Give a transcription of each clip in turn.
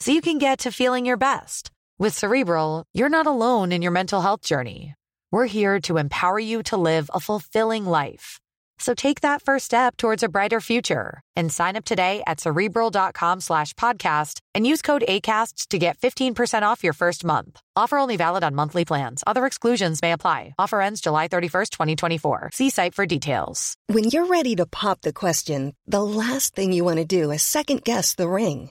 so you can get to feeling your best. With Cerebral, you're not alone in your mental health journey. We're here to empower you to live a fulfilling life. So take that first step towards a brighter future and sign up today at cerebral.com slash podcast and use code ACasts to get 15% off your first month. Offer only valid on monthly plans. Other exclusions may apply. Offer ends July 31st, 2024. See site for details. When you're ready to pop the question, the last thing you want to do is second guess the ring.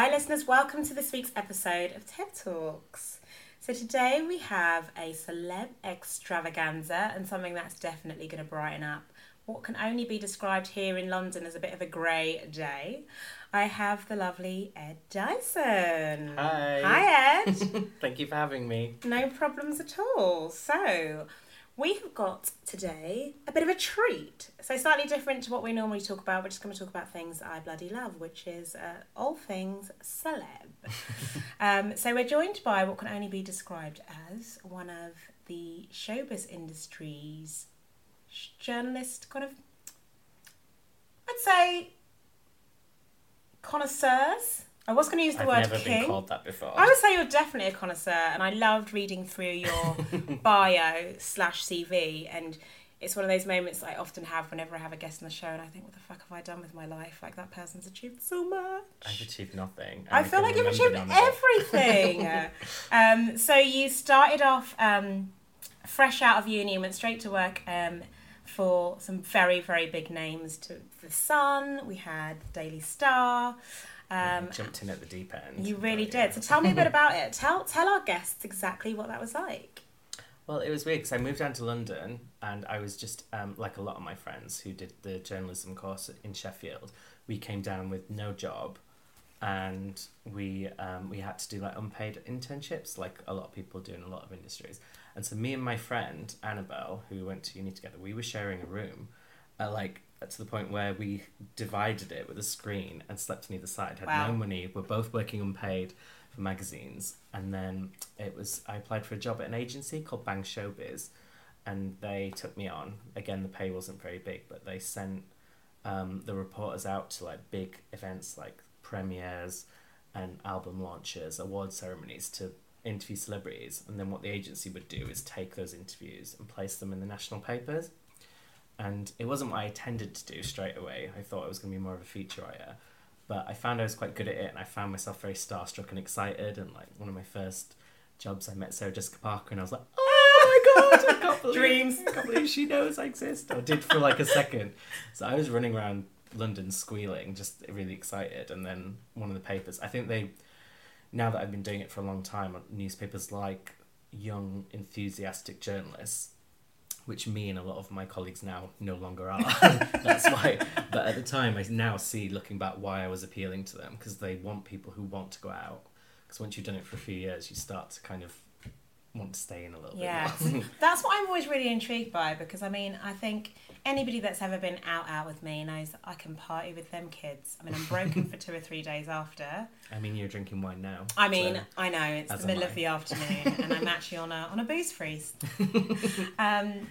Hi, listeners, welcome to this week's episode of TED Talks. So, today we have a celeb extravaganza and something that's definitely going to brighten up what can only be described here in London as a bit of a grey day. I have the lovely Ed Dyson. Hi. Hi, Ed. Thank you for having me. no problems at all. So, we have got today a bit of a treat. So, slightly different to what we normally talk about. We're just going to talk about things I bloody love, which is uh, all things celeb. um, so, we're joined by what can only be described as one of the showbiz industry's journalist kind of, I'd say, connoisseurs. I was going to use the I've word never king. been called that before. I would say you're definitely a connoisseur, and I loved reading through your bio slash CV, and it's one of those moments I often have whenever I have a guest on the show, and I think, what the fuck have I done with my life? Like that person's achieved so much. I've achieved nothing. and I feel like you've achieved none of it. everything. um, so you started off um, fresh out of uni and went straight to work um, for some very, very big names. To the Sun, we had Daily Star. Um, Jumped in at the deep end. you really but, yeah. did. So tell me a bit about it. Tell tell our guests exactly what that was like. Well, it was weird because I moved down to London and I was just um, like a lot of my friends who did the journalism course in Sheffield. We came down with no job, and we um, we had to do like unpaid internships, like a lot of people do in a lot of industries. And so me and my friend Annabelle, who went to uni together, we were sharing a room, uh, like to the point where we divided it with a screen and slept on either side. Had Wow. no money. We're both working unpaid for magazines, and then it was I applied for a job at an agency called Bang Showbiz, and they took me on. Again, the pay wasn't very big, but they sent um, the reporters out to like big events like premieres and album launches, award ceremonies to interview celebrities, and then what the agency would do is take those interviews and place them in the national papers. And it wasn't what I intended to do straight away. I thought it was going to be more of a feature writer, but I found I was quite good at it, and I found myself very starstruck and excited. And like one of my first jobs, I met Sarah Jessica Parker, and I was like, "Oh my god, I can't believe, Dreams. I can't believe she knows I exist." I did for like a second. So I was running around London squealing, just really excited. And then one of the papers, I think they, now that I've been doing it for a long time, newspapers like young, enthusiastic journalists which me and a lot of my colleagues now no longer are. That's why. But at the time, I now see, looking back, why I was appealing to them because they want people who want to go out. Because once you've done it for a few years, you start to kind of want to stay in a little Yeah, bit more. that's what I'm always really intrigued by because I mean I think anybody that's ever been out out with me knows I can party with them kids. I mean I'm broken for two or three days after. I mean, you're drinking wine now. I mean so- I know it's the middle of the afternoon and I'm actually on a on a booze freeze. um,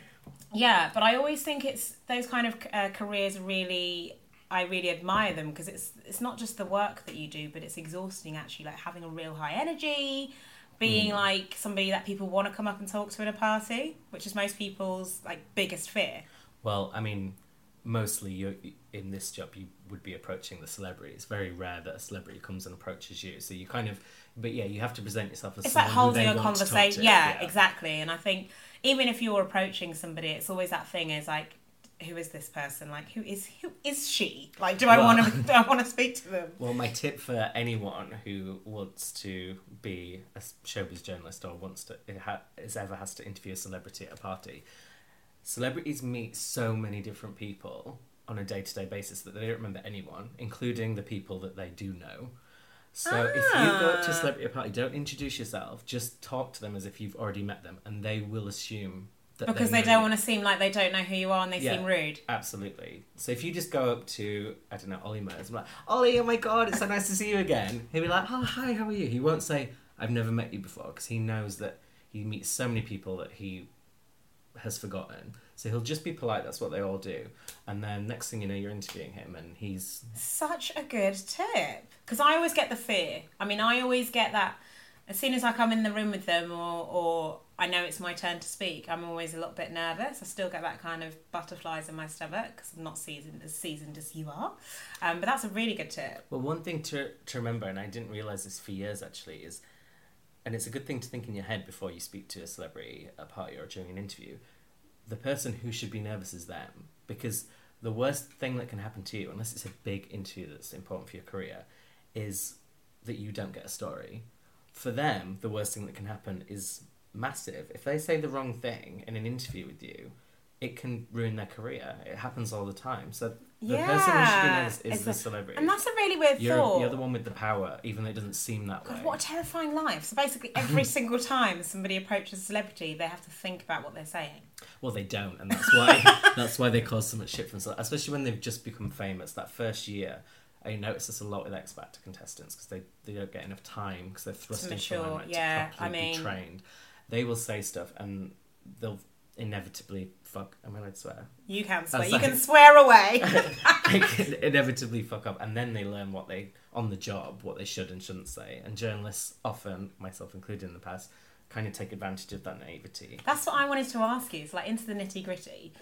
yeah, but I always think it's those kind of uh, careers really. I really admire them because it's it's not just the work that you do, but it's exhausting actually. Like having a real high energy, Mm. being like somebody that people want to come up and talk to at a party, which is most people's like biggest fear. Well, I mean, mostly you in this job you would be approaching the celebrity. It's very rare that a celebrity comes and approaches you. So you kind of, but yeah, you have to present yourself as it's like someone who holding a want to talk conversation. to. Yeah, exactly. And I think even if you're approaching somebody, it's always that thing is like, who is this person? Like, who is who is she? Like, do I Well- want to do I want to speak to them? Well, my tip for anyone who wants to be a showbiz journalist or wants to it ha- is ever has to interview a celebrity at a party, celebrities meet so many different people on a day to day basis that they don't remember anyone, including the people that they do know. So if you go up to a Ah. celebrity party, don't introduce yourself. Just talk to them as if you've already met them, and they will assume Because they know don't want to seem like they don't know who you are and they Yeah. seem rude. Absolutely. So if you just go up to, I don't know, Ollie Murs, I'm like, Ollie, oh my god, it's so nice to see you again. He'll be like, oh, hi, how are you? He won't say, I've never met you before, because he knows that he meets so many people that he has forgotten. So he'll just be polite, that's what they all do. And then next thing you know, you're interviewing him, and he's. Such a good tip. Because I always get the fear. I mean, I always get that as soon as I come in the room with them or, or I know it's my turn to speak, I'm always a little bit nervous. I still get that kind of butterflies in my stomach because I'm not seasoned as seasoned as you are. Um, but that's a really good tip. Well, one thing to, to remember, and I didn't realize this for years actually, is, and it's a good thing to think in your head before you speak to a celebrity a party or during an interview, the person who should be nervous is them. Because the worst thing that can happen to you, unless it's a big interview that's important for your career, is that you don't get a story. For them, the worst thing that can happen is massive. If they say the wrong thing in an interview with you, it can ruin their career. It happens all the time. So the person who should be Yeah, is it's the a- celebrity. And that's a really weird You're, thought. you're the one with the power, even though it doesn't seem that way. What a terrifying life. So basically, every single time somebody approaches a celebrity, they have to think about what they're saying. Well, they don't, and that's why that's why they cause so much shit from themselves, especially when they've just become famous. That first year, I notice this a lot with X Factor contestants because they, they don't get enough time because they're thrust into yeah, to I properly be mean- trained. They will say stuff and they'll inevitably fuck. I'm I allowed to swear? You can swear. That's You like- can swear away. they can inevitably fuck up, and then they learn what they on the job what they should and shouldn't say. And journalists often, myself included in the past, kind of take advantage of that naivety. That's what I wanted to ask you. It's like into the nitty gritty.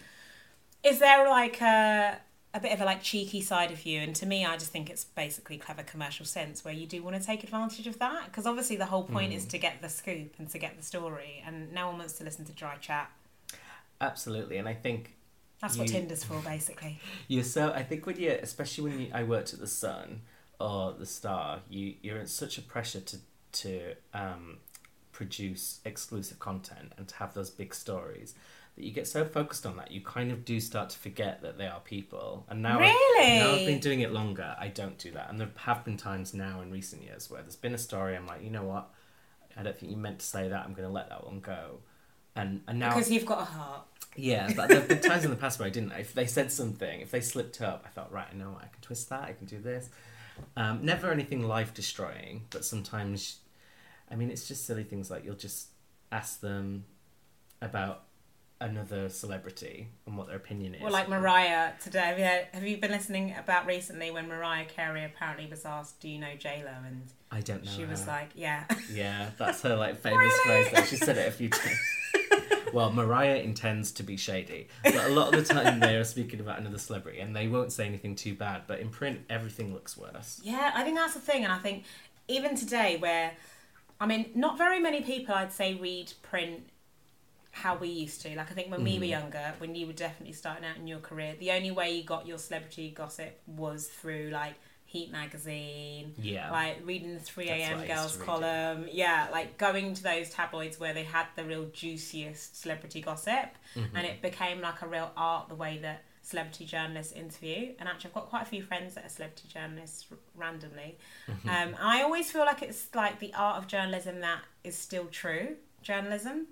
Is there like a a bit of a like cheeky side of you? And to me, I just think it's basically clever commercial sense where you do want to take advantage of that because obviously the whole point is to get the scoop and to get the story, and no one wants to listen to dry chat. Absolutely, and I think That's what You- Tinder's for, basically. You're so. I think when you, especially when you, I worked at the Sun or the Star, you you're in such a pressure to to um, produce exclusive content and to have those big stories that you get so focused on that you kind of do start to forget that they are people. And now, Really? now I've been doing it longer. I don't do that, and there have been times now in recent years where there's been a story. I'm like, you know what? I don't think you meant to say that. I'm going to let that one go. And and now Because you've got a heart. yeah, but there have been times in the past where I didn't. If they said something, if they slipped up, I thought, right, I know what, I can twist that, I can do this. Um, never anything life destroying, but sometimes, I mean, it's just silly things like you'll just ask them about another celebrity and what their opinion is. Well, like Mariah today. Have you, have you been listening about recently when Mariah Carey apparently was asked, "Do you know J Lo?" and I don't know. she was like, "Yeah." Yeah, that's her like famous phrase. Though. She said it a few times. well, Mariah intends to be shady, but a lot of the time they are speaking about another celebrity, and they won't say anything too bad. But in print, everything looks worse. Yeah, I think that's the thing, and I think even today, where I mean, not very many people, I'd say, read print how we used to. Like I think when we were Mm. younger, when you were definitely starting out in your career, the only way you got your celebrity gossip was through like Heat magazine, Yeah. like reading the three a.m. what I used girls column, yeah, like going to those tabloids where they had the real juiciest celebrity gossip, Mm-hmm. and it became like a real art the way that celebrity journalists interview. And actually, I've got quite a few friends that are celebrity journalists r- randomly. Mm-hmm. Um, I always feel like it's like the art of journalism that is still true journalism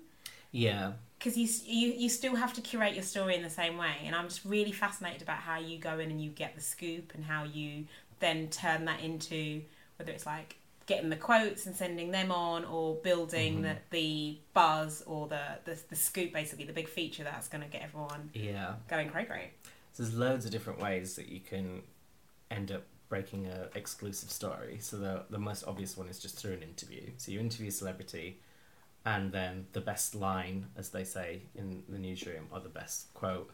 Yeah. because you, you you still have to curate your story in the same way and i'm just really fascinated about how you go in and you get the scoop and how you then turn that into whether it's like getting the quotes and sending them on or building mm-hmm. the, the buzz or the, the the scoop basically the big feature that's going to get everyone Yeah. going cray So there's loads of different ways that you can end up breaking a exclusive story. So the the most obvious one is just through an interview. So you interview a celebrity, and then the best line, as they say in the newsroom, or the best quote,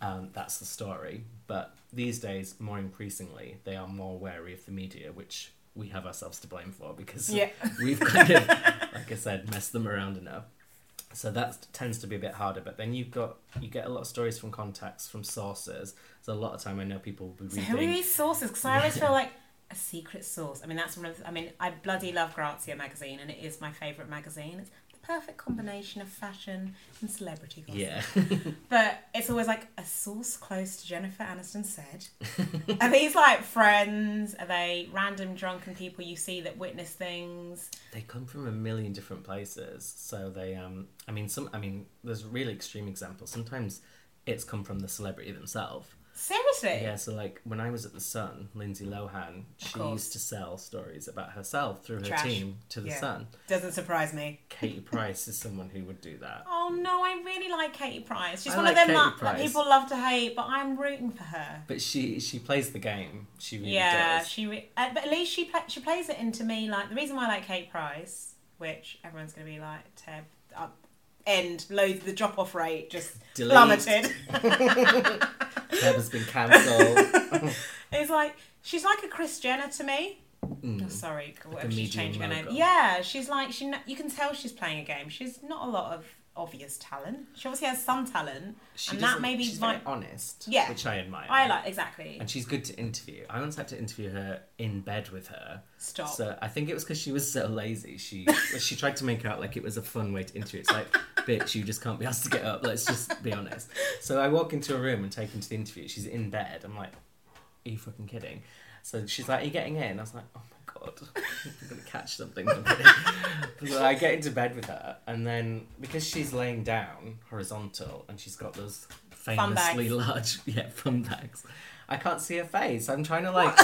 um, that's the story. But these days, more increasingly, they are more wary of the media, which we have ourselves to blame for because Yeah. we've kind of, like I said, messed them around enough. So that tends to be a bit harder. But then you've got you get a lot of stories from contacts, from sources. So a lot of time, I know people will be So reading. who are these sources? Because I always feel like a secret source. I mean, that's one of. I mean, I bloody love Grazia magazine, and it is my favourite magazine. It's perfect combination of fashion and celebrity gossip. Yeah, But it's always like a source close to Jennifer Aniston said. are these like friends? Are they random drunken people you see that witness things? they come from a million different places. So they, um, I mean, some, I mean, there's really extreme examples. Sometimes it's come from the celebrity themselves. Seriously? Yeah, so like when I was at the Sun, Lindsay Lohan, she used to sell stories about herself through her Trash. team to the Yeah. Sun. Doesn't surprise me. Katie Price is someone who would do that. Oh no, I really like Katie Price. She's I one like of them Katie that, people love to hate, but I'm rooting for her. But she she plays the game. She really yeah, does. she. Re- uh, but at least she pla she plays it into me. Like the reason why I like Kate Price, which everyone's gonna be like, Teb, up, end, loads the drop off rate just Delete. plummeted. Has been cancelled. it's like she's like a Kris Jenner to me. Mm. Oh, sorry, what a if she's changing her name? Yeah, she's like she. You can tell she's playing a game. She's not a lot of obvious talent. She obviously has some talent, She and that maybe she's might. very honest. Yeah. which I admire. I like exactly. And she's good to interview. I once had to interview her in bed with her. Stop. So I think it was because she was so lazy. She she tried to make out like it was a fun way to interview. It's like, bitch, you just can't be asked to get up. Let's just be honest. So I walk into a room and take her to the interview. She's in bed. I'm like, are you fucking kidding? So she's like, are you getting in? I was like, oh my god, I'm gonna catch something. so I get into bed with her, and then because she's laying down horizontal and she's got those famously large yeah fun bags, I can't see her face. I'm trying to like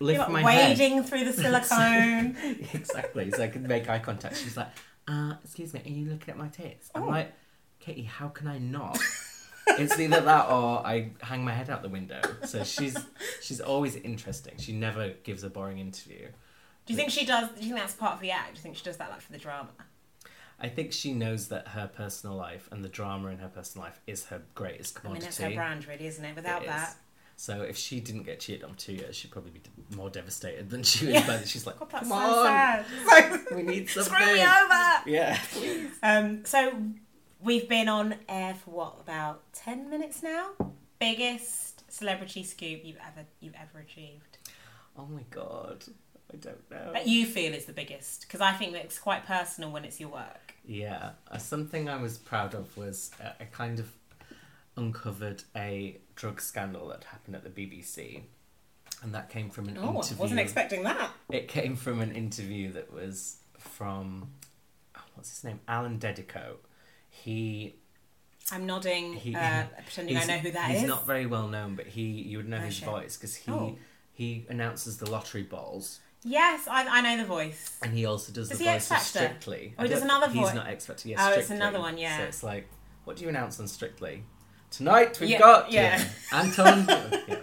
lift You're my like head wading through the silicone. exactly. So I can make eye contact. She's like, uh, excuse me, are you looking at my tits? I'm Oh. like, Katie, how can I not? It's either that or I hang my head out the window. So she's she's always interesting. She never gives a boring interview. Do you think she does? Do you think that's part of the act? Do you think she does that like for the drama? I think she knows that her personal life and the drama in her personal life is her greatest commodity. I mean, that's her brand, really, isn't it? Without It that. So if she didn't get cheated on two years, she'd probably be more devastated than she is. But she's like, God, that's come so on, sad. we need something. Screw me over. Yeah. Um, so we've been on air for what about ten minutes now? Biggest celebrity scoop you've ever you've ever achieved Oh my god, I don't know. that you feel is the biggest? Because I think that it's quite personal when it's your work. Yeah, uh, something I was proud of was uh, I kind of uncovered a drug scandal that happened at the BBC, and that came from an Oh, I interview. wasn't expecting that. It came from an interview that was from oh, what's his name, Alan Dedicoat. He I'm nodding, he uh, pretending I know who that he's is. not very well known, but he you would know Oh, his shit. voice because he Oh. he announces the lottery balls. Yes, I, I know the voice. And he also does Does the voice of Strictly. Oh, he does another He's not X Factor. Yes, Oh, it's another one, yeah. So it's like, what do you announce on Strictly? Tonight we've Yeah, got yeah. Anton. yeah.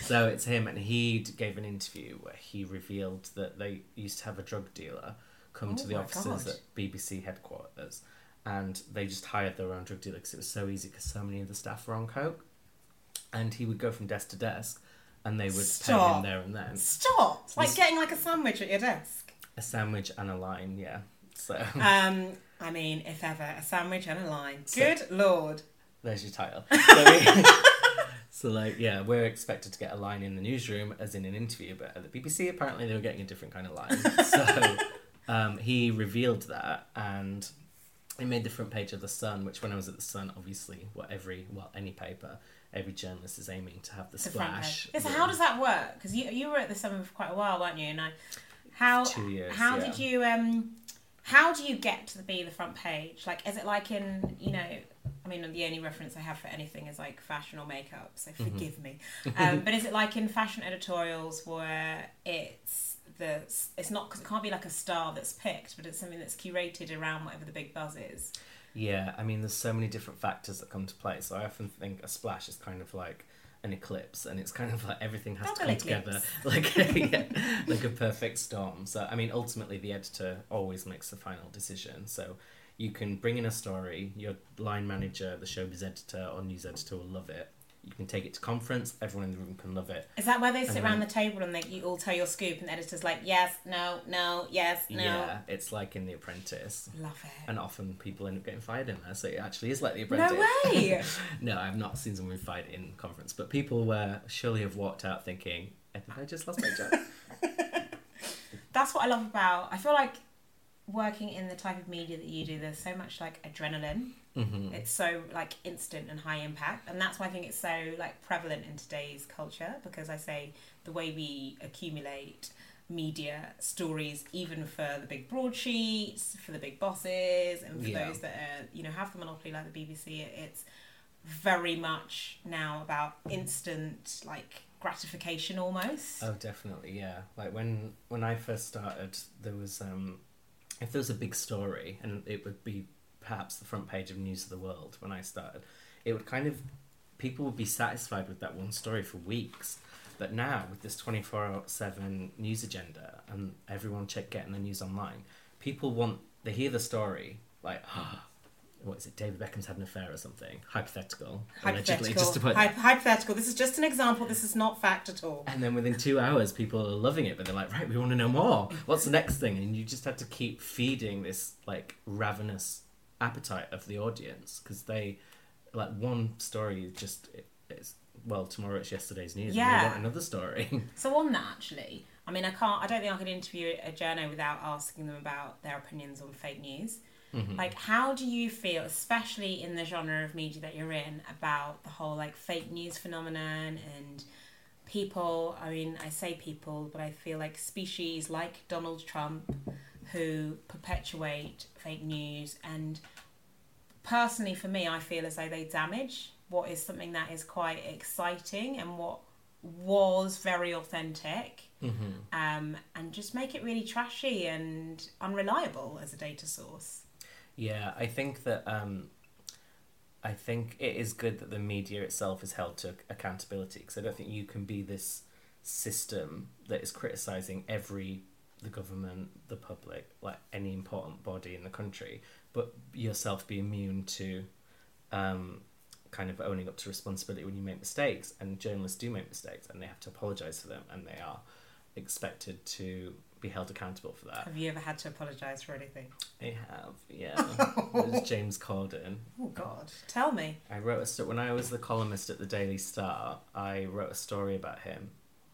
So it's him, and he gave an interview where he revealed that they used to have a drug dealer come to Oh the offices God. at BBC headquarters, and they just hired their own drug dealer because it was so easy because so many of the staff were on coke, and he would go from desk to desk, and they would pay Stop. him there and then Stop! It's like This- getting like a sandwich at your desk. a sandwich and a line. Yeah. So. Um, I mean, if ever, a sandwich and a line. So- Good lord. There's your title. So, we- so, like, yeah, we're expected to get a line in the newsroom, as in an interview, but at the BBC, apparently they were getting a different kind of line. So, um, he revealed that, and it made the front page of the Sun. Which, when I was at the Sun, obviously, what every well, any paper, every journalist is aiming to have the The splash. Yeah, so how does that work? Because you you were at the Sun for quite a while, weren't you? And I, how years, how yeah. did you um how do you get to be the front page? Like, is it like in you know? I mean, the only reference I have for anything is like fashion or makeup, so Mm-hmm. forgive me. Um, but is it like in fashion editorials where it's the it's not because it can't be like a star that's picked, but it's something that's curated around whatever the big buzz is. Yeah, I mean, there's so many different factors that come to play. So I often think a splash is kind of like an eclipse, and it's kind of like everything has to Double come together eclipse. like yeah, like a perfect storm. So I mean, ultimately, the editor always makes the final decision. So you can bring in a story. Your line manager, the showbiz editor, or news editor will love it. You can take it to conference. Everyone in the room can love it. Is that where they sit And around then- the table and they you all tell your scoop and the editor's like, yes, no, no, yes, no. Yeah, it's like in The Apprentice. Love it. And often people end up getting fired in there, so it actually is like The Apprentice. No way. no, I've not seen someone fired in conference, but people were surely have walked out thinking, "Have I just lost my job?" That's what I love about. I feel like working in the type of media that you do. There's so much like adrenaline. Mm-hmm. It's so like instant and high impact, and that's why I think it's so like prevalent in today's culture. Because I say the way we accumulate media stories, even for the big broadsheets, for the big bosses, and for Yeah. those that are you know have the monopoly like the BBC, it's very much now about instant like gratification almost. Oh, definitely, yeah. Like when when I first started, there was um, if there was a big story, and it would be perhaps the front page of News of the World when I started, it would kind of people would be satisfied with that one story for weeks. But now with this twenty four seven news agenda and everyone check getting the news online, people want they hear the story like. What is it? David Beckham's had an affair or something. Hypothetical. Allegedly, just to put Hy- hypothetical. This is just an example. This is not fact at all. and then within two hours, people are loving it, but they're like, right, we want to know more. What's the next thing? And you just have to keep feeding this like ravenous appetite of the audience because they, like, one story is just it's well, tomorrow it's yesterday's news. And Yeah. they want another story. So on that, actually, I mean, I can't. I don't think I could interview a journo without asking them about their opinions on fake news. Mm-hmm. Like, how do you feel, especially in the genre of media that you're in, about the whole like fake news phenomenon and people? I mean, I say people, but I feel like species like Donald Trump who perpetuate fake news and personally for me i feel as though they damage what is something that is quite exciting and what was very authentic um, and just make it really trashy and unreliable as a data source. Yeah, I think that um, I think it is good that the media itself is held to accountability because I don't think you can be this system that is criticizing every the government, the public, like any important body in the country, but yourself be immune to um, kind of owning up to responsibility when you make mistakes. And journalists do make mistakes, and they have to apologize for them, and they are expected to be held accountable for that. have you ever had to apologize for anything I have, yeah. it was James Corden. oh god tell me I wrote a sto- when I was the columnist at the Daily Star. I wrote a story about him.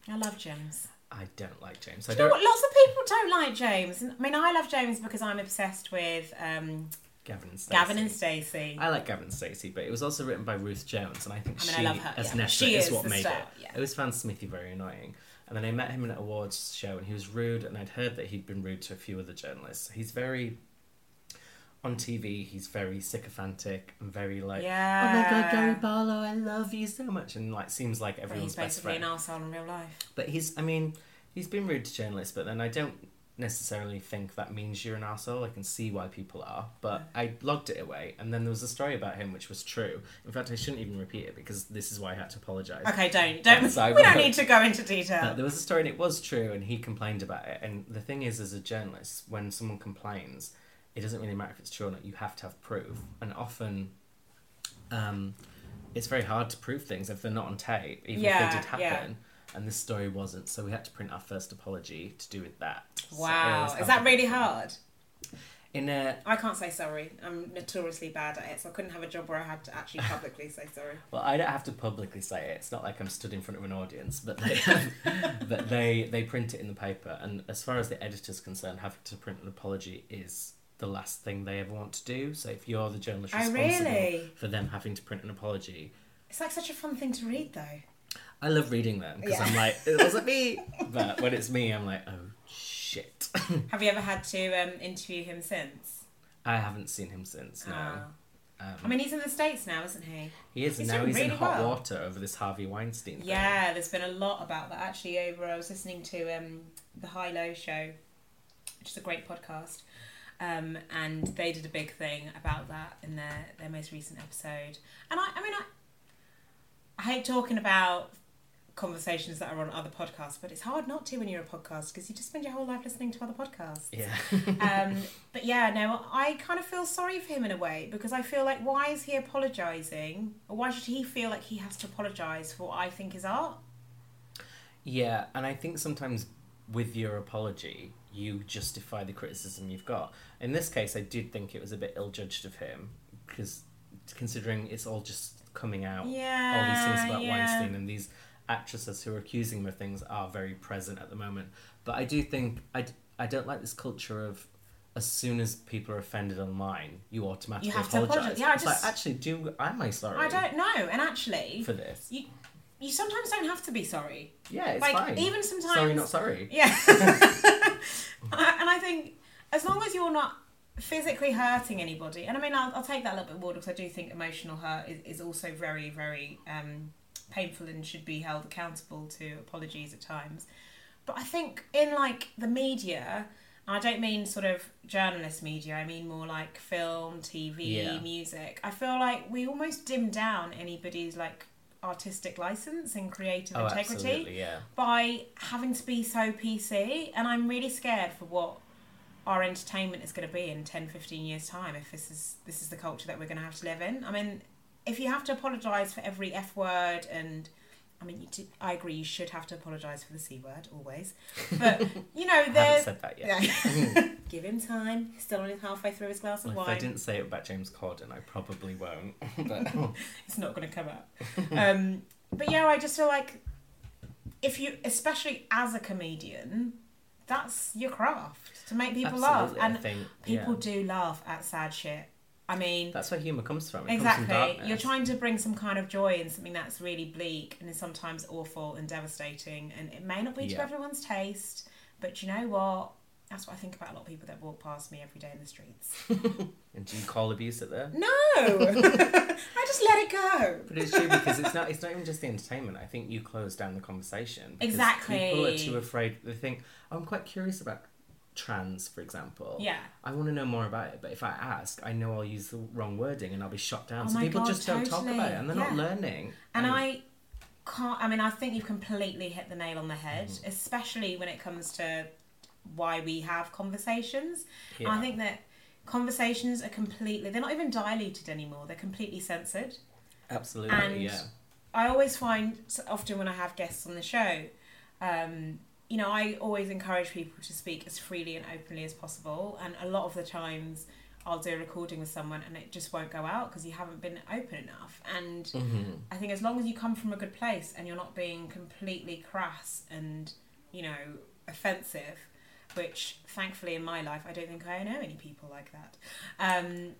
i love james I don't like James. I Do you know don't. what? Lots of people don't like James. I mean, I love James because I'm obsessed with um, Gavin and Stacey. Gavin and Stacey. I like Gavin and Stacey, but it was also written by Ruth Jones, and I think I mean, she, I love her, as yeah. Nessa, She is, is what the made star, it. yeah. I always found Smithy very annoying. And then I met him in an awards show, and he was rude, and I'd heard that he'd been rude to a few other journalists. He's very on TV. He's very sycophantic and very like, Yeah. oh my god, Gary Barlow, I love you so much, and like seems like But everyone's he's best basically friend. an arsehole in real life. But he's, I mean, he's been rude to journalists, but then I don't necessarily think that means you're an asshole. I can see why people are, but I logged it away, and then there was a story about him which was true. In fact, I shouldn't even repeat it because this is why I had to apologise. Okay, don't don't. We don't need to go into detail. there was a story and it was true, and he complained about it. And the thing is, as a journalist, when someone complains, it doesn't really matter if it's true or not. You have to have proof, and often, um, it's very hard to prove things if they're not on tape, even Yeah, if they did yeah. happen. And this story wasn't, so we had to print our first apology to do with that. Wow, was is that really hard? In a I can't say sorry. I'm notoriously bad at it, so I couldn't have a job where I had to actually publicly say sorry. Well, I don't have to publicly say it. It's not like I'm stood in front of an audience, but they but they they print it in the paper. And as far as the editor's concerned, having to print an apology is the last thing they ever want to do. So if you're the journalist Oh, responsible really? for them having to print an apology, It's like such a fun thing to read, though. I love reading them because Yeah. I'm like, it wasn't me. But when it's me, I'm like, oh shit. Have you ever had to um, interview him since? I haven't seen him since. No. Ah. Um, I mean, he's in the states now, isn't he? he is, and he's now doing he's in really hot well. water over this Harvey Weinstein. thing. Yeah, there's been a lot about that actually. Over, I was listening to um, the High Low Show, which is a great podcast, um, and they did a big thing about that in their their most recent episode. And I, I mean, I, I hate talking about conversations that are on other podcasts, but it's hard not to when you're a podcast because you just spend your whole life listening to other podcasts. Yeah. um, but yeah, no, I kind of feel sorry for him in a way because I feel like why is he apologising? Why should he feel like he has to apologise for what I think is art? Yeah, and I think sometimes with your apology, you justify the criticism you've got. In this case, I did think it was a bit ill judged of him because considering it's all just coming out, all these things about yeah. Weinstein and these actresses who are accusing him of things are very present at the moment. But I do think I, d- I don't like this culture of as soon as people are offended online, you automatically You have to apologize. Yeah, I just- like actually, do am I sorry I don't know, and actually, for this? you you sometimes don't have to be sorry. Yeah, it's like, fine. even sometimes- sorry, not sorry. Yeah. And I think as long as you're not physically hurting anybody, and I mean, I'll, I'll take that a little bit more because I do think emotional hurt is, is also very, very um, painful and should be held accountable to apologies at times. But I think in like the media, I don't mean sort of journalist media, I mean more like film, TV, Yeah. music. I feel like we almost dim down anybody's like artistic license and creative Oh, integrity yeah. by having to be so PC. And I'm really scared for what our entertainment is going to be in 10, 15 years' time if this is this is the culture that we're going to have to live in. I mean, if you have to apologise for every F word and I mean, you do, I agree. You should have to apologise for the c word always, but you know, I haven't said that yet. yeah. give him time. He's still only halfway through his glass of Well, if wine. I didn't say it about James Corden, I probably won't. but it's not going to come out. um, but yeah, I just feel like if you, especially as a comedian, that's your craft to make people laugh, Absolutely, I and think, people yeah. do laugh at sad shit. I mean, that's where humour comes from. It Comes exactly. from. You're trying to bring some kind of joy in something that's really bleak and is sometimes awful and devastating, and it may not be to everyone's taste. But you know what? That's what I think about a lot of people that walk past me every day in the streets. And do you call abuse at there? No, I just let it go. But it's true because it's not. It's not even just the entertainment. I think you close down the conversation. because Exactly. People are too afraid. They think, oh, "I'm quite curious about trans, for example. Yeah. I want to know more about it, but if I ask, I know I'll use the wrong wording and I'll be shot down. Oh so people God, just don't talk about it, and they're not learning. And I can't. I mean, I think you've completely hit the nail on the head, Mm-hmm. especially when it comes to why we have conversations. Yeah. I think that conversations are completely. They're not even diluted anymore. They're completely censored. absolutely, And yeah. I always find, often when I have guests on the show, um, you know, I always encourage people to speak as freely and openly as possible. And a lot of the times, I'll do a recording with someone and it just won't go out because you haven't been open enough. And Mm-hmm. I think as long as you come from a good place and you're not being completely crass and, you know, offensive, which thankfully in my life I don't think I know any people like that. Um,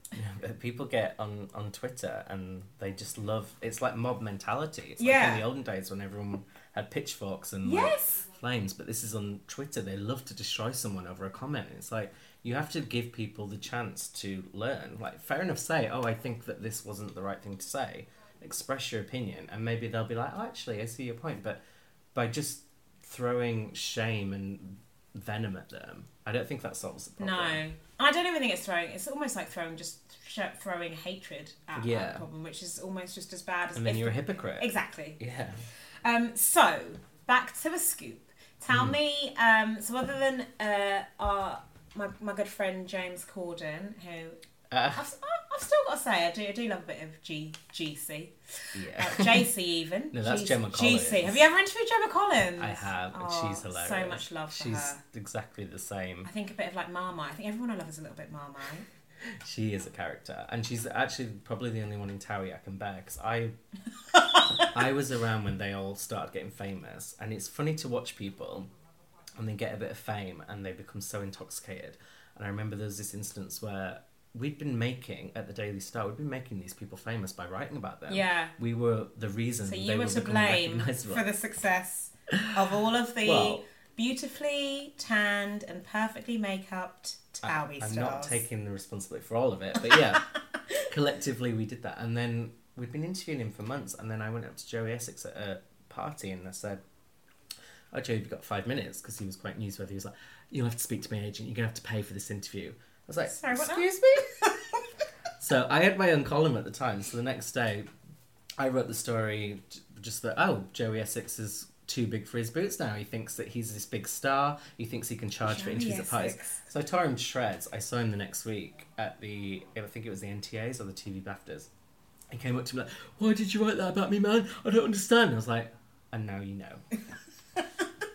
But people get on on Twitter and they just love. It's like mob mentality. It's Yeah. like in the olden days when everyone had pitchforks and like, flames. But this is on Twitter. They love to destroy someone over a comment. It's like you have to give people the chance to learn. Like fair enough, say, oh, I think that this wasn't the right thing to say. Express your opinion, and maybe they'll be like, oh, actually, I see your point. But by just throwing shame and venom at them, I don't think that solves the problem. No, I don't even think it's throwing. It's almost like throwing just sh- throwing hatred at Yeah. that problem, which is almost just as bad as. And then you're a hypocrite. Exactly. Yeah. Um, so back to the scoop. Tell Hmm. me. Um, so other than uh, our my my good friend James Corden, who Uh, I've, I've still got to say I do I do love a bit of G GC, yeah. uh, JC even. No, that's G- Gemma GC. Have you ever interviewed Gemma Collins? I have, and Oh, she's hilarious. So much love for She's her. exactly the same. I think a bit of like Marmite. I think everyone I love is a little bit Marmite. She is a character, and she's actually probably the only one in Towie I can bear because I, I was around when they all started getting famous, and it's funny to watch people, and they get a bit of fame and they become so intoxicated. And I remember there was this instance where we'd been making at the Daily Star, we'd been making these people famous by writing about them. Yeah. we were the reason. So they you were to blame for the success of all of the Well- beautifully tanned and perfectly make-upped I- Towie I'm stars. not taking the responsibility for all of it, but yeah, collectively we did that, and then we'd been interviewing him for months, and then I went up to Joey Essex at a party, and I said, "Oh, Joey, you've got five minutes," because he was quite newsworthy. He was like, "You'll have to speak to my agent. You're gonna have to pay for this interview." I was like, Sorry, "Excuse me." so I had my own column at the time. So the next day, I wrote the story just that oh Joey Essex is too big for his boots now. He thinks that he's this big star. He thinks he can charge for interviews at parties. So I tore him to shreds. I saw him the next week at the I think it was the NTAs or the TV BAFTAs. He came up to me like, "Why did you write that about me, man? I don't understand." I was like, "And now you know."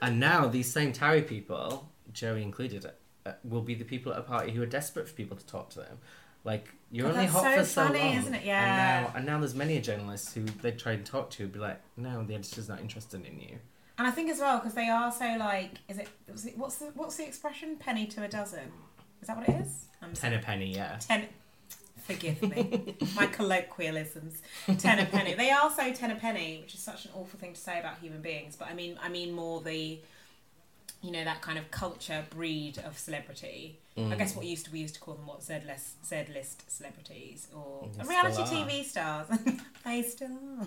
and now these same Towie people, Joey included, uh, will be the people at a party who are desperate for people to talk to them. Like you're oh, only hot so for so funny, long, isn't it? And now, and now there's many journalists who they try and talk to, be like, "No, the editor's not interested in you." And I think as well because they are so like, is it what's the what's the expression? Penny to a dozen. Is that what it is? I'm Ten a penny, yeah. ten. Forgive me, my colloquialisms. Ten a penny. They are so ten a penny, which is such an awful thing to say about human beings. But I mean, I mean more the, you know, that kind of culture breed of celebrity. Mm. I guess what used to we used to call them what Z list Z list celebrities or They reality. TV stars. they still are.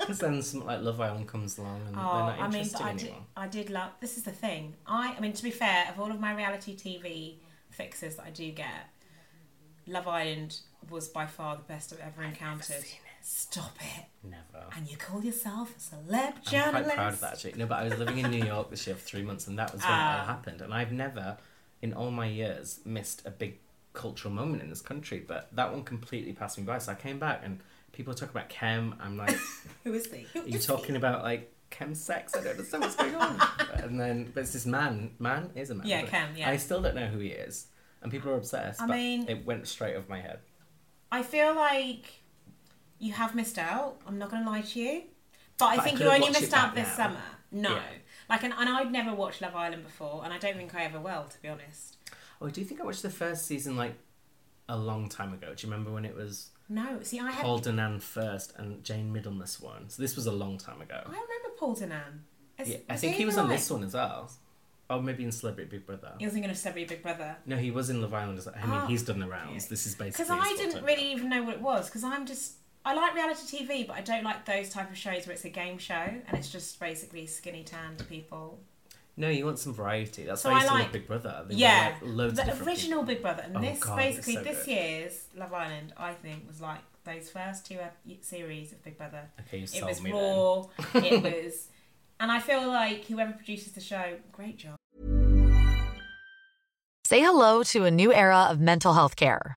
Because then something like Love Island comes along and Oh, they're not I mean, but I did. I did love. This is the thing. I, I mean, to be fair, of all of my reality TV fixes that I do get, Love Island was by far the best I've ever encountered. Stop it! Never. And you call yourself a celeb I'm journalist? quite proud of that actually. No, but I was living in New York this year for three months, and that was when it Ah. all happened. And I've never, in all my years, missed a big cultural moment in this country. But that one completely passed me by. So I came back, and people talk about Kem. I'm like, Who is he? Who are you is talking about like chem sex? I don't understand what's going on. and then, but it's this man. Man is a man. Yeah, Kem, yeah. I still don't know who he is, and people are obsessed. I but mean- it went straight over my head. I feel like you have missed out. I'm not going to lie to you, but I But I think could you only missed out this now. summer. No, Yeah. like, and, and I'd never watched Love Island before, and I don't think I ever will, to be honest. Oh, do you think I watched the first season like a long time ago? Do you remember when it was No, see, I had Paul Danan first and Jayne Middlemiss one? So this was a long time ago. I remember Paul Danan. Is- Yeah, I think he was on this one as well. Oh, maybe in Celebrity Big Brother. He was thinking of Celebrity Big Brother. No, he was in Love Island. I mean, Ah. he's done the rounds. This is basically. Because I didn't really even know what it was. Because I'm just. I like reality TV, but I don't like those type of shows where it's a game show and it's just basically skinny tanned people. No, you want some variety. That's So why I I used to like- love Big Brother. They yeah, like, loads the of original people. Big Brother, and Oh, this God, basically so this good. year's Love Island, I think, was like those first two uh, series of Big Brother. Okay, you It was me raw. it was, and I feel like whoever produces the show, great job. Say hello to a new era of mental health care.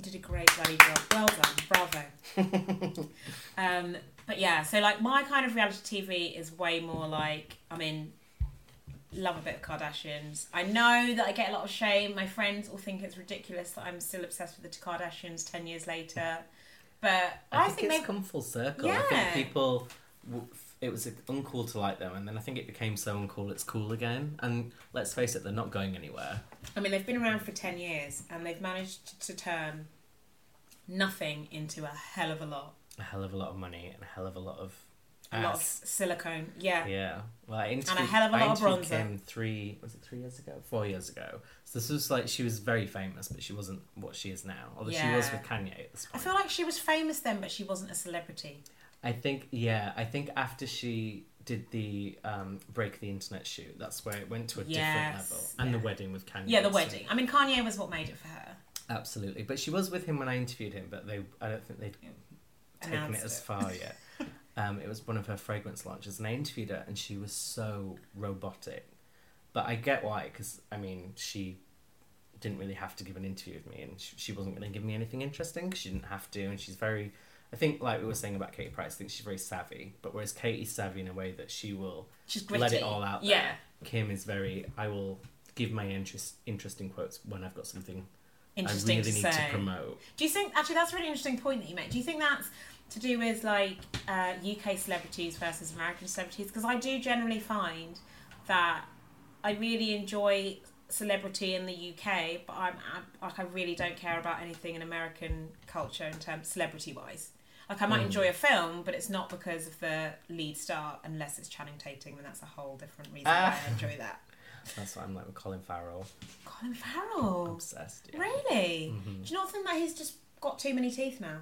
You did a great bloody job. Well done. Bravo. um, but yeah, so like my kind of reality TV is way more like, I mean, love a bit of Kardashians. I know that I get a lot of shame. My friends all think it's ridiculous that I'm still obsessed with the Kardashians 10 years later. But I, I, think, think, it's they come full circle. I think people it was uncool to like them, and then I think it became so uncool it's cool again. And let's face it, they're not going anywhere. I mean, they've been around for 10 years and they've managed to turn nothing into a hell of a lot. A hell of a lot of money and a hell of a lot of A lot of silicone. Yeah. Yeah, well, I interviewed, and a hell of a lot of bronzer. Kim three was it three years ago, four years ago. So this was like she was very famous, but she wasn't what she is now. Although she was with Kanye at this point. I feel like she was famous then, but she wasn't a celebrity. I think yeah, I think after she did the um, break the internet shoot, that's where it went to a different Yes, level. And the wedding with Kanye. Yeah, the so- wedding. I mean, Kanye was what made it for her. Absolutely, but she was with him when I interviewed him, but they I don't think they'd taken it as it. far yet. um, it was one of her fragrance launches, and I interviewed her, and she was so robotic. But I get why, because I mean, she didn't really have to give an interview with me, and she, she wasn't going to give me anything interesting because she didn't have to, and she's very. I think, like we were saying about Katie Price, I think she's very savvy. But whereas Katie's savvy in a way that she will She's let it all out. There. Yeah. Kim is very. I will give my interest, interesting quotes when I've got something Interesting I really to need say. to promote. Do you think actually that's a really interesting point that you make? Do you think that's to do with like uh, UK celebrities versus American celebrities? Because I do generally find that I really enjoy celebrity in the UK, but I'm, i like I really don't care about anything in American culture in terms celebrity wise. Like I might enjoy hmm. a film, but it's not because of the lead star, unless it's Channing Tatum, and that's a whole different reason why I ah. enjoy that. That's what I'm like with Colin Farrell. Colin Farrell, Obsessed. Yeah. really? Mm-hmm. Do you not think that he's just got too many teeth now?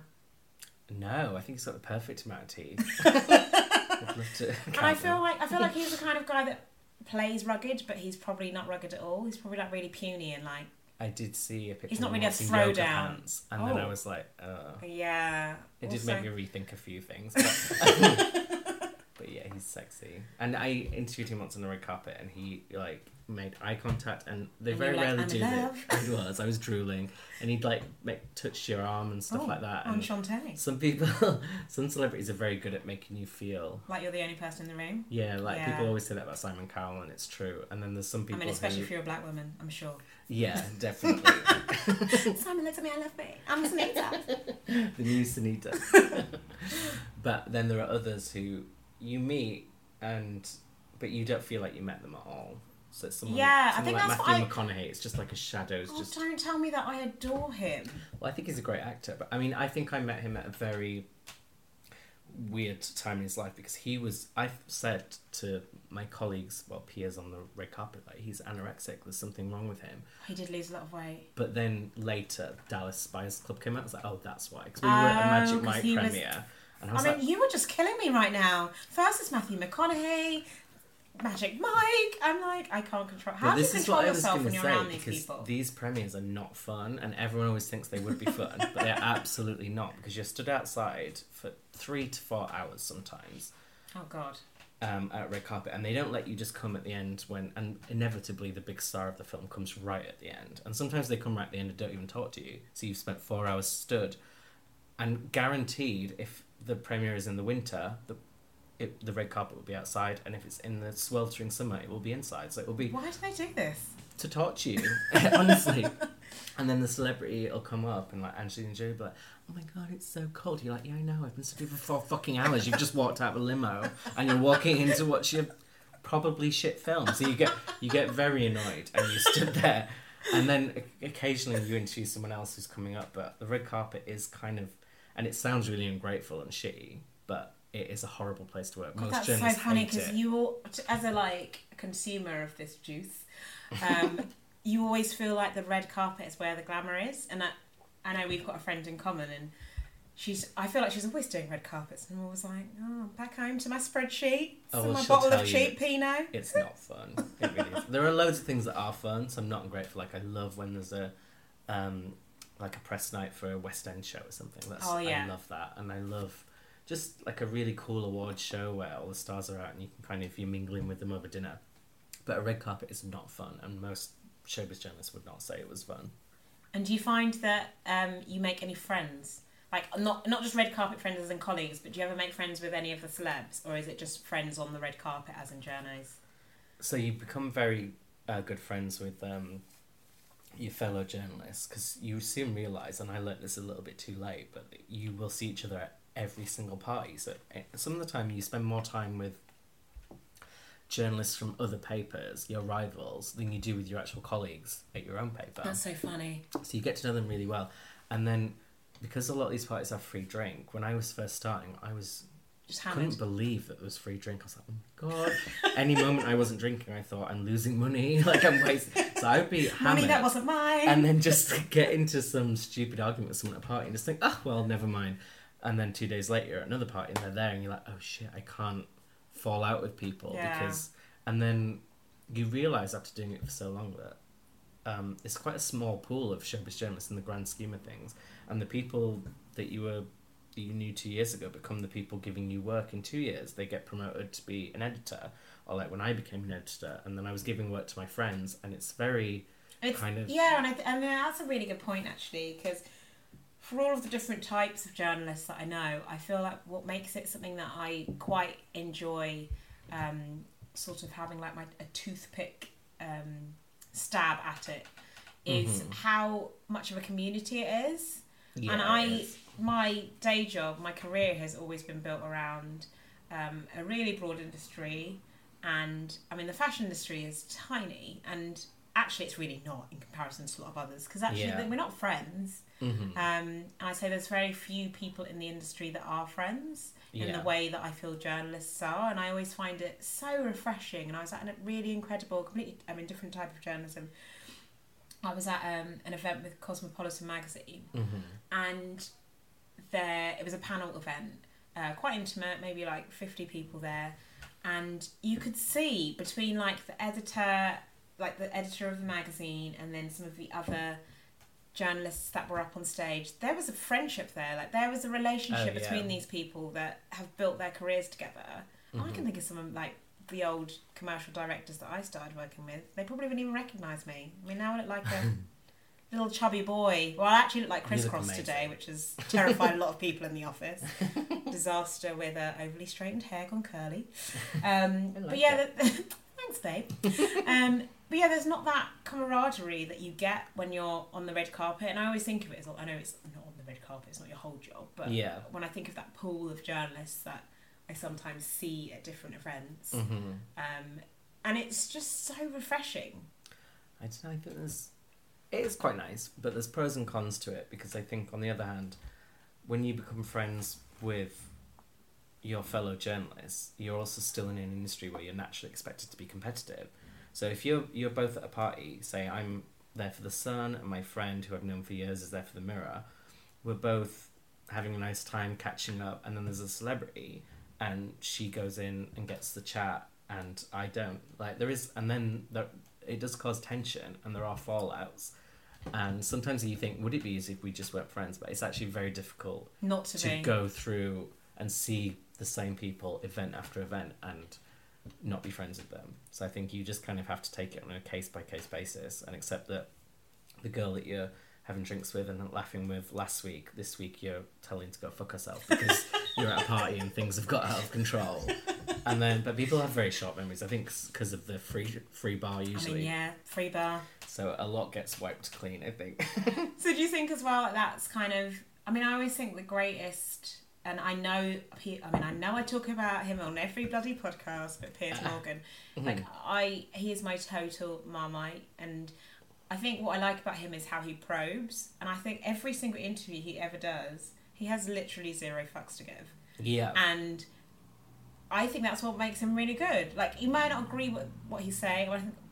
No, I think he's got the perfect amount of teeth. I'd love to And I feel them. like I feel like he's the kind of guy that plays rugged, but he's probably not rugged at all. He's probably like really puny and like I did see a picture. He's not of him really a once in throw yoga pants, and then I Oh. was like, uh, yeah. it did make me rethink a few things. But, but yeah, he's sexy. And I interviewed him once on the red carpet, and he like made eye contact, and they And very like, rarely do in that. I was, I was drooling, and he'd like make touch your arm and stuff Oh, like that. And Enchanté. some people, some celebrities are very good at making you feel Like you're the only person in the room. Yeah, like Yeah. people always say that about Simon Cowell, and it's true. And then there's some I people. mean, especially who, if you're a black woman, I'm sure. Yeah, definitely. Simon looks at me, I love me. I'm Sinitta. the new Sinitta. but then there are others who you meet, and but you don't feel like you met them at all. So it's someone, Yeah, I someone think like that's Matthew McConaughey. It's just like a shadow. Oh, just don't tell me that I adore him. well, I think he's a great actor, but I mean, I think I met him at a very weird time in his life because he was. I've said to my colleagues, well, peers on the red carpet, like he's anorexic. There's something wrong with him. He did lose a lot of weight. But then later, Dallas Buyers Club came out. I was like, oh, that's why. Because we were at a oh, Magic Mike was- premiere. And I I mean, like, you were just killing me right now. First it's Matthew McConaughey, Magic Mike. I'm like, I can't control. How do you control what I was yourself when you're say around these because people? these premieres are not fun, and everyone always thinks they would be fun, but they're absolutely not because you're stood outside for three to four hours sometimes Oh God. um, at red carpet, and they don't let you just come at the end when, and inevitably the big star of the film comes right at the end, and sometimes they come right at the end and don't even talk to you, so you've spent four hours stood, and guaranteed if the premiere is in the winter, the it, the red carpet will be outside, and if it's in the sweltering summer, it will be inside. So it will be Why do they do this? to torture you, honestly. And then the celebrity will come up and like Angelina Jolie will be like, "Oh my god, it's so cold." You're like, "Yeah, I know. I've been here for four fucking hours. You've just walked out of a limo and you're walking in to watch your probably shit film." So you get you get very annoyed and you stood there, and then occasionally you interview someone else who's coming up. But the red carpet is kind of, and it sounds really ungrateful and shitty, but it is a horrible place to work. Most that's so funny because you, all, as a like consumer of this juice, um, you always feel like the red carpet is where the glamour is, and I, I know we've got a friend in common, and she's. I feel like she's always doing red carpets, and I'm always like, oh, back home to my spreadsheet, Oh, well, my bottle of cheap Pinot. it's not fun. It really is. There are loads of things that are fun, so I'm not ungrateful. Like I love when there's a um, like a press night for a West End show or something. That's Oh, yeah. I love that, and I love just like a really cool award show where all the stars are out and you can kind of you're mingling with them over dinner. But a red carpet is not fun, and most showbiz journalists would not say it was fun. And do you find that um, you make any friends? Like not not just red carpet friends as in colleagues, but do you ever make friends with any of the celebs, or is it just friends on the red carpet as in journos? So you become very uh, good friends with um, your fellow journalists because you soon realise, and I learnt this a little bit too late, but you will see each other at every single party. So eh, some of the time you spend more time with journalists from other papers, your rivals, than you do with your actual colleagues at your own paper. That's so funny. So you get to know them really well. And then because a lot of these parties have free drink, when I was first starting, I was Just couldn't believe that there was free drink. I was like, oh my god. Any moment I wasn't drinking, I thought I'm losing money. Like I'm wasting. So I would be hammered. Money that wasn't mine. and then just get into some stupid argument with someone at a party and just think, oh well, never mind. And then two days later, you're at another party and they're there, and you're like, oh shit, I can't fall out with people Yeah. because. And then you realise after doing it for so long that um, it's quite a small pool of showbiz journalists in the grand scheme of things, and the people that you were that you knew two years ago become the people giving you work in two years. They get promoted to be an editor, or like when I became an editor, and then I was giving work to my friends, and it's very It's, kind of yeah, and I, th- and that's a really good point actually because for all of the different types of journalists that I know, I feel like what makes it something that I quite enjoy, um, sort of having like my a toothpick um, stab at it, is how much of a community it is. Yeah, and I, is. my day job, my career has always been built around um, a really broad industry, and I mean the fashion industry is tiny, and actually it's really not in comparison to a lot of others because actually Yeah. we're not friends. Mhm. Um, and I say there's very few people in the industry that are friends in the way that I feel journalists are, and I always find it so refreshing. And I was at a really incredible, completely, I mean, different type of journalism. I was at um, an event with Cosmopolitan magazine, Mm-hmm. and there it was a panel event, uh, quite intimate, maybe like fifty people there, and you could see between like the editor, like the editor of the magazine, and then some of the other journalists that were up on stage, there was a friendship there. Like there was a relationship Oh, yeah. between these people that have built their careers together. I Mm-hmm. can think of some of like the old commercial directors that I started working with. They probably wouldn't even recognise me. I mean, now I look like a little chubby boy. Well, I actually look like crisscross today, which has terrified a lot of people in the office. Disaster with uh, overly straightened hair gone curly. Um, I but yeah, the, thanks, babe. Um, but yeah, there's not that camaraderie that you get when you're on the red carpet, and I always think of it as I know it's not on the red carpet; it's not your whole job, but Yeah. when I think of that pool of journalists that I sometimes see at different events, Mm-hmm. um, and it's just so refreshing. I don't know. I think there's. It is quite nice, but there's pros and cons to it because I think, on the other hand, when you become friends with your fellow journalists, you're also still in an industry where you're naturally expected to be competitive. So if you're you're both at a party, say I'm there for the Sun and my friend who I've known for years is there for the Mirror, we're both having a nice time catching up, and then there's a celebrity, and she goes in and gets the chat, and I don't. Like there is, and then there, it does cause tension, and there are fallouts. And sometimes you think, would it be easy if we just weren't friends? But it's actually very difficult Not to, to go through and see the same people event after event and not be friends with them. So I think you just kind of have to take it on a case by case basis and accept that the girl that you're having drinks with and laughing with last week, this week you're telling to go fuck herself because you're at a party and things have got out of control. And then, but people have very short memories. I think because of the free free bar I usually, mean, yeah, free bar. so a lot gets wiped clean. I think. So do you think as well that's kind of? I mean, I always think the greatest, and I know. I mean, I know I talk about him on every bloody podcast, but Piers Morgan, mm-hmm. like I, he is my total marmite, and I think what I like about him is how he probes, and I think every single interview he ever does, he has literally zero fucks to give, yeah. and. I think that's what makes him really good. Like you might not agree with what he's saying.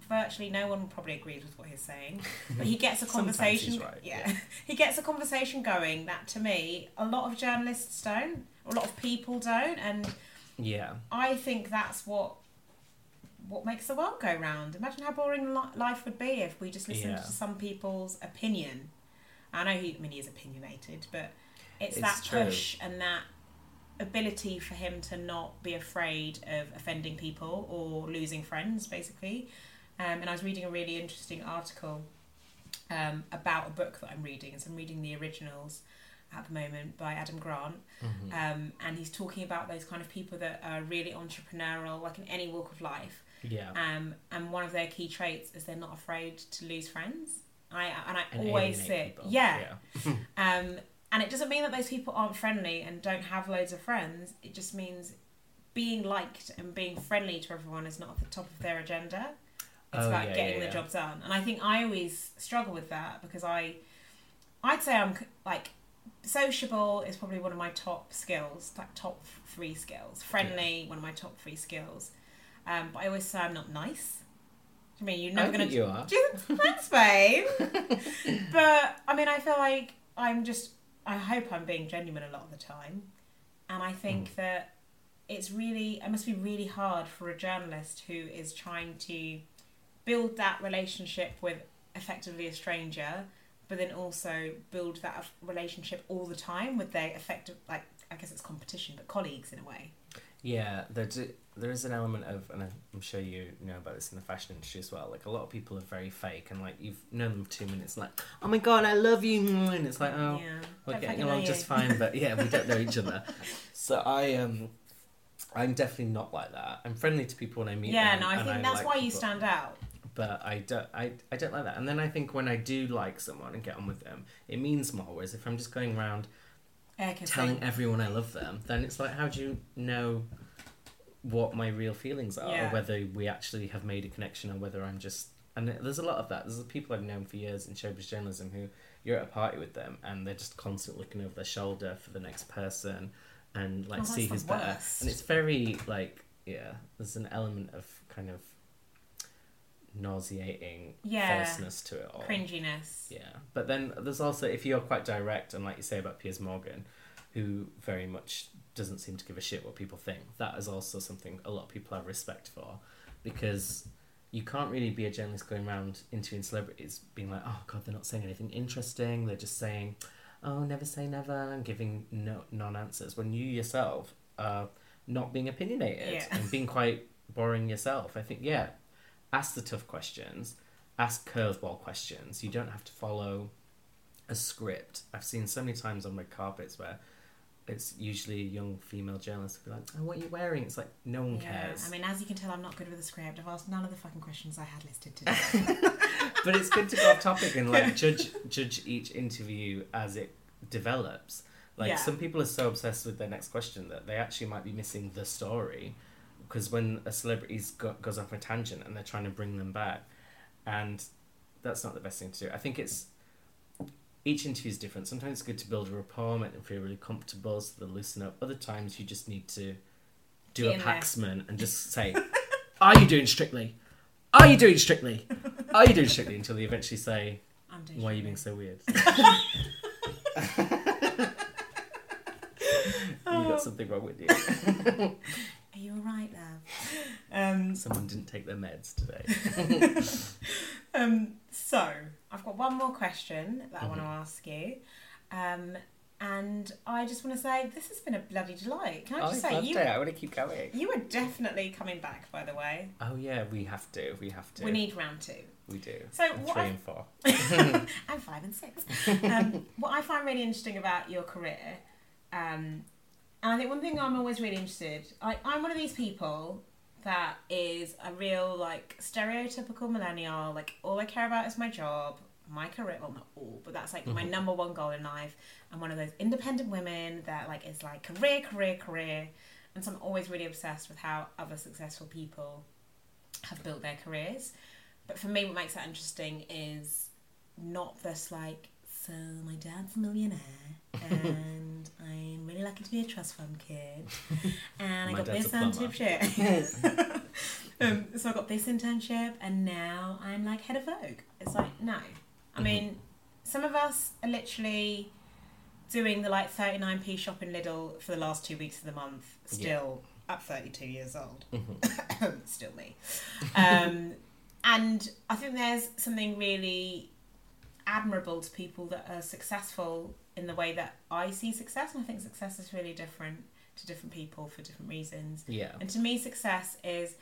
Virtually no one probably agrees with what he's saying, but he gets a conversation. right, yeah. yeah. he gets a conversation going that to me a lot of journalists don't, a lot of people don't, and yeah. I think that's what what makes the world go round. Imagine how boring li- life would be if we just listened Yeah. to some people's opinion. I know he, I mean, he is opinionated, but it's, It's that true. push and that ability for him to not be afraid of offending people or losing friends, basically. Um, and I was reading a really interesting article um, about a book that I'm reading, and so I'm reading the originals at the moment by Adam Grant. Um, and he's talking about those kind of people that are really entrepreneurial, like in any walk of life. Yeah. Um, and one of their key traits is they're not afraid to lose friends. I and I And always say, people. yeah. yeah. Um, and it doesn't mean that those people aren't friendly and don't have loads of friends. It just means being liked and being friendly to everyone is not at the top of their agenda. It's Oh, about yeah, getting yeah, the yeah. job done. And I think I always struggle with that because I, I'd say I'm like, sociable is probably one of my top skills, like top three skills. Friendly, one of my top three skills. Um, but I always say I'm not nice. I mean, you're never going to. you are. Thanks, babe. but I mean, I feel like I'm just. I hope I'm being genuine a lot of the time, and I think that it's really. It must be really hard for a journalist who is trying to build that relationship with effectively a stranger, but then also build that relationship all the time with their effective, like I guess it's competition, but colleagues in a way. Yeah, there's a, there is an element of, and I'm sure you know about this in the fashion industry as well. Like a lot of people are very fake, and like you've known them for two minutes, like, oh my god, I love you, and it's like, oh, Yeah, we're don't getting along just fine, but yeah, we don't know each other. So I um, I'm definitely not like that. I'm friendly to people when I meet Yeah, them. no, I think that's like why you stand out. But I don't, I, I don't like that. And then I think when I do like someone and get on with them, it means more. Whereas if I'm just going around telling everyone I love them, then it's like, how do you know what my real feelings are, Yeah. or whether we actually have made a connection, or whether I'm just. And there's a lot of that. There's people I've known for years in showbiz journalism who you're at a party with them and they're just constantly looking over their shoulder for the next person and like Oh, see who's better. And it's very like yeah, there's an element of kind of nauseating Yeah. falseness to it all. Cringiness. Yeah, but then there's also if you're quite direct and like you say about Piers Morgan, who very much doesn't seem to give a shit what people think. That is also something a lot of people have respect for, because you can't really be a journalist going around interviewing celebrities, being like, oh god, they're not saying anything interesting. They're just saying, oh, never say never, and giving no non-answers. When you yourself are not being opinionated Yeah. and being quite boring yourself. I think yeah, ask the tough questions, ask curveball questions. You don't have to follow a script. I've seen so many times on red carpets where it's usually a young female journalist who be like, "Oh, what are you wearing?" It's like no one Yeah, cares. I mean, as you can tell, I'm not good with a script. I've asked none of the fucking questions I had listed today. but it's good to go off topic and like judge judge each interview as it develops. Like Yeah. some people are so obsessed with their next question that they actually might be missing the story because when a celebrity go, goes off a tangent and they're trying to bring them back, and that's not the best thing to do. I think it's each interview is different. Sometimes it's good to build a rapport, make them feel really comfortable, so they loosen up. Other times you just need to do a in there. paxman and just say, "Are you doing strictly? Are you doing strictly? Are you doing strictly?" Until they eventually say, I'm doing "Why are you being so weird?" you got something wrong with you. Are you alright, love? Um, Someone didn't take their meds today. um, so, I've got one more question that I want Mm-hmm. to ask you. Um, and I just want to say, this has been a bloody delight. Can I I just say, loved you, it. I want to keep going. you are definitely coming back, by the way. Oh yeah, we have to. We have to. We need round two. We do. So And what three I- and four. and five and six. Um, what I find really interesting about your career, um, and I think one thing I'm always really interested, I, I'm one of these people that is a real like stereotypical millennial. Like all I care about is my job, my career. Well, not all, but that's like my mm-hmm. number one goal in life. I'm one of those independent women that like is like career, career, career. And so I'm always really obsessed with how other successful people have built their careers. But for me, what makes that interesting is not this like, so my dad's a millionaire and I'm really lucky to be a trust fund kid. And I got this internship. um, so I got this internship and now I'm like head of Vogue. It's like, no. Mm-hmm. I mean, some of us are literally doing the like 39p shop in Lidl for the last two weeks of the month, still at 32 years old. Mm-hmm. still me. Um, and I think there's something really admirable to people that are successful in the way that I see success. And I think success is really different to different people for different reasons. Yeah. And to me, success is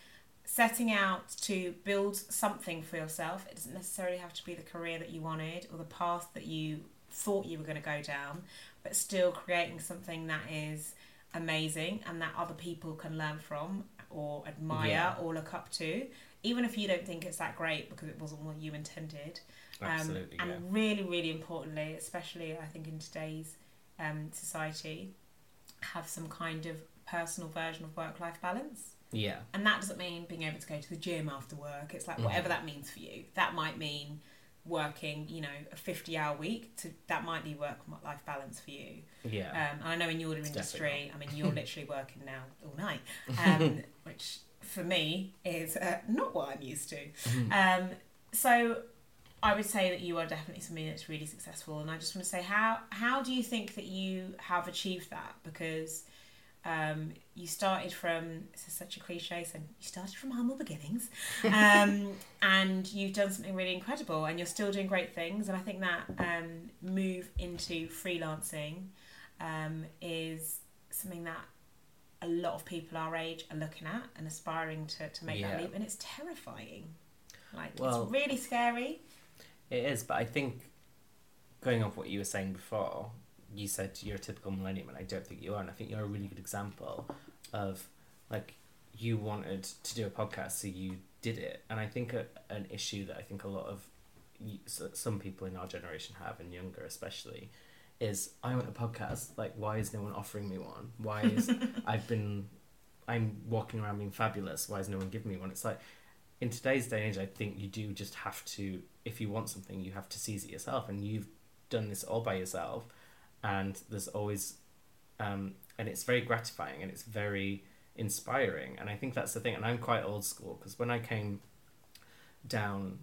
setting out to build something for yourself. It doesn't necessarily have to be the career that you wanted or the path that you thought you were going to go down, but still creating something that is amazing and that other people can learn from or admire Yeah. or look up to, even if you don't think it's that great because it wasn't what you intended. Um, Absolutely, and yeah. really, really importantly, especially I think in today's um, society have some kind of personal version of work life balance. Yeah. And that doesn't mean being able to go to the gym after work. It's like Mm-hmm. whatever that means for you. That might mean working, you know, a 50 hour week. To, that might be work life balance for you. Yeah. Um, and I know in your industry, I mean, you're literally working now all night, um, which for me is uh, not what I'm used to. Mm-hmm. Um, so I would say that you are definitely somebody that's really successful, and I just want to say how how do you think that you have achieved that? Because um, you started from this is such a cliche, so you started from humble beginnings, um, and you've done something really incredible, and you're still doing great things. And I think that um, move into freelancing um, is something that a lot of people our age are looking at and aspiring to, to make that leap, and it's terrifying. Like Well- it's really scary. It is, but I think going off what you were saying before, you said you're a typical millennium, and I don't think you are. And I think you're a really good example of like you wanted to do a podcast, so you did it. And I think a, an issue that I think a lot of some people in our generation have, and younger especially, is I want a podcast. Like, why is no one offering me one? Why is I've been I'm walking around being fabulous. Why is no one giving me one? It's like in today's day and age, I think you do just have to, if you want something, you have to seize it yourself. And you've done this all by yourself. And there's always, um, and it's very gratifying and it's very inspiring. And I think that's the thing. And I'm quite old school because when I came down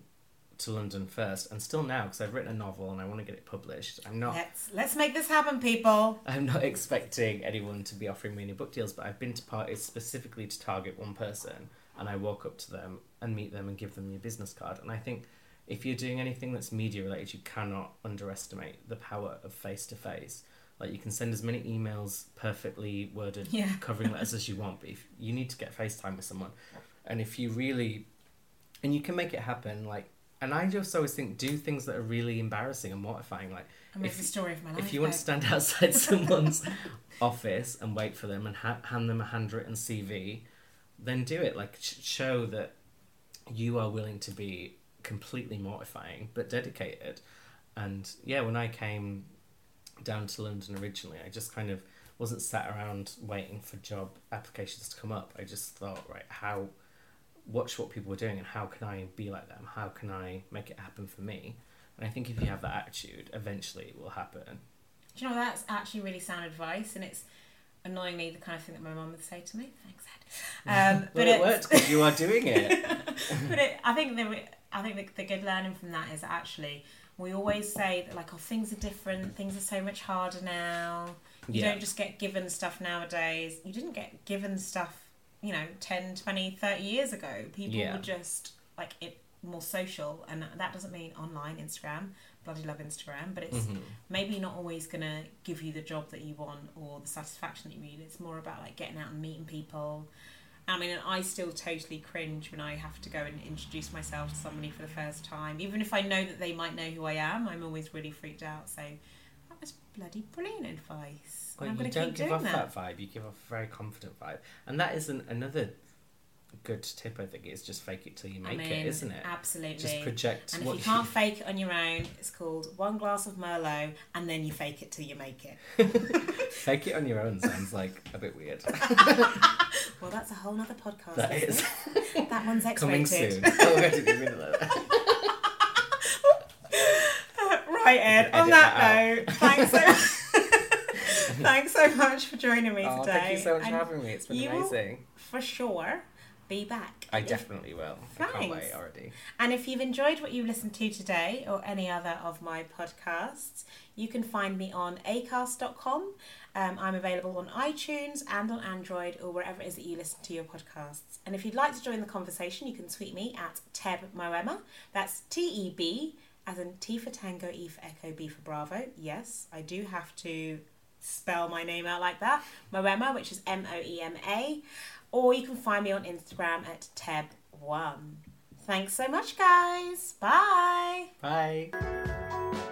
to London first, and still now, because I've written a novel and I want to get it published, I'm not. Let's let's make this happen, people. I'm not expecting anyone to be offering me any book deals, but I've been to parties specifically to target one person, and I walk up to them and meet them and give them your business card. And I think if you're doing anything that's media related, you cannot underestimate the power of face to face. Like you can send as many emails perfectly worded Yeah. covering letters as you want, but if you need to get FaceTime with someone, and if you really, and you can make it happen, like. And I just always think do things that are really embarrassing and mortifying, like I mean, if the story of my life. if you want to stand outside someone's office and wait for them and ha- hand them a handwritten CV, then do it. Like sh- show that you are willing to be completely mortifying but dedicated. And yeah, when I came down to London originally, I just kind of wasn't sat around waiting for job applications to come up. I just thought, right, how watch what people were doing and how can I be like them? How can I make it happen for me? And I think if you have that attitude, eventually it will happen. Do you know that's actually really sound advice, and it's annoyingly the kind of thing that my mum would say to me. Thanks, Ed. Um, But but it it's- worked because you are doing it. but it, I think the I think the, the good learning from that is actually we always say that like oh things are different, things are so much harder now. You Yeah. don't just get given stuff nowadays. You didn't get given stuff, you know, 10, 20, 30 years ago. People Yeah. were just like it more social and that doesn't mean online Instagram. Bloody love Instagram, but it's Mm-hmm. maybe not always gonna give you the job that you want or the satisfaction that you need. It's more about like getting out and meeting people. I mean, and I still totally cringe when I have to go and introduce myself to somebody for the first time. Even if I know that they might know who I am, I'm always really freaked out. So that was bloody brilliant advice. Well, and I'm you going to don't keep give doing off that. that. vibe. You give off a very confident vibe, and that is an, another good tip. I think is just fake it till you I make mean, it, isn't it? Absolutely. Just project And if you can't fake it on your own, it's called one glass of Merlot, and then you fake it till you make it. fake it on your own sounds like a bit weird. Well, that's a whole other podcast. That is? That one's coming X-rated. soon. oh, I even mean it like that. Right, Ed. On that that, note, thanks so thanks so much for joining me Oh, today. thank you so much for having me. It's been you will amazing. For sure, be back. I definitely will. I can't Thanks. wait already. And if you've enjoyed what you listened to today or any other of my podcasts, you can find me on acast.com. Um, I'm available on iTunes and on Android or wherever it is that you listen to your podcasts. And if you'd like to join the conversation, you can tweet me at Teb Moema. That's T E B, as in T for Tango, E for Echo, B for Bravo. Yes, I do have to spell my name out like that. Moema, which is M O E M A. Or you can find me on Instagram at Teb1. Thanks so much, guys. Bye. Bye.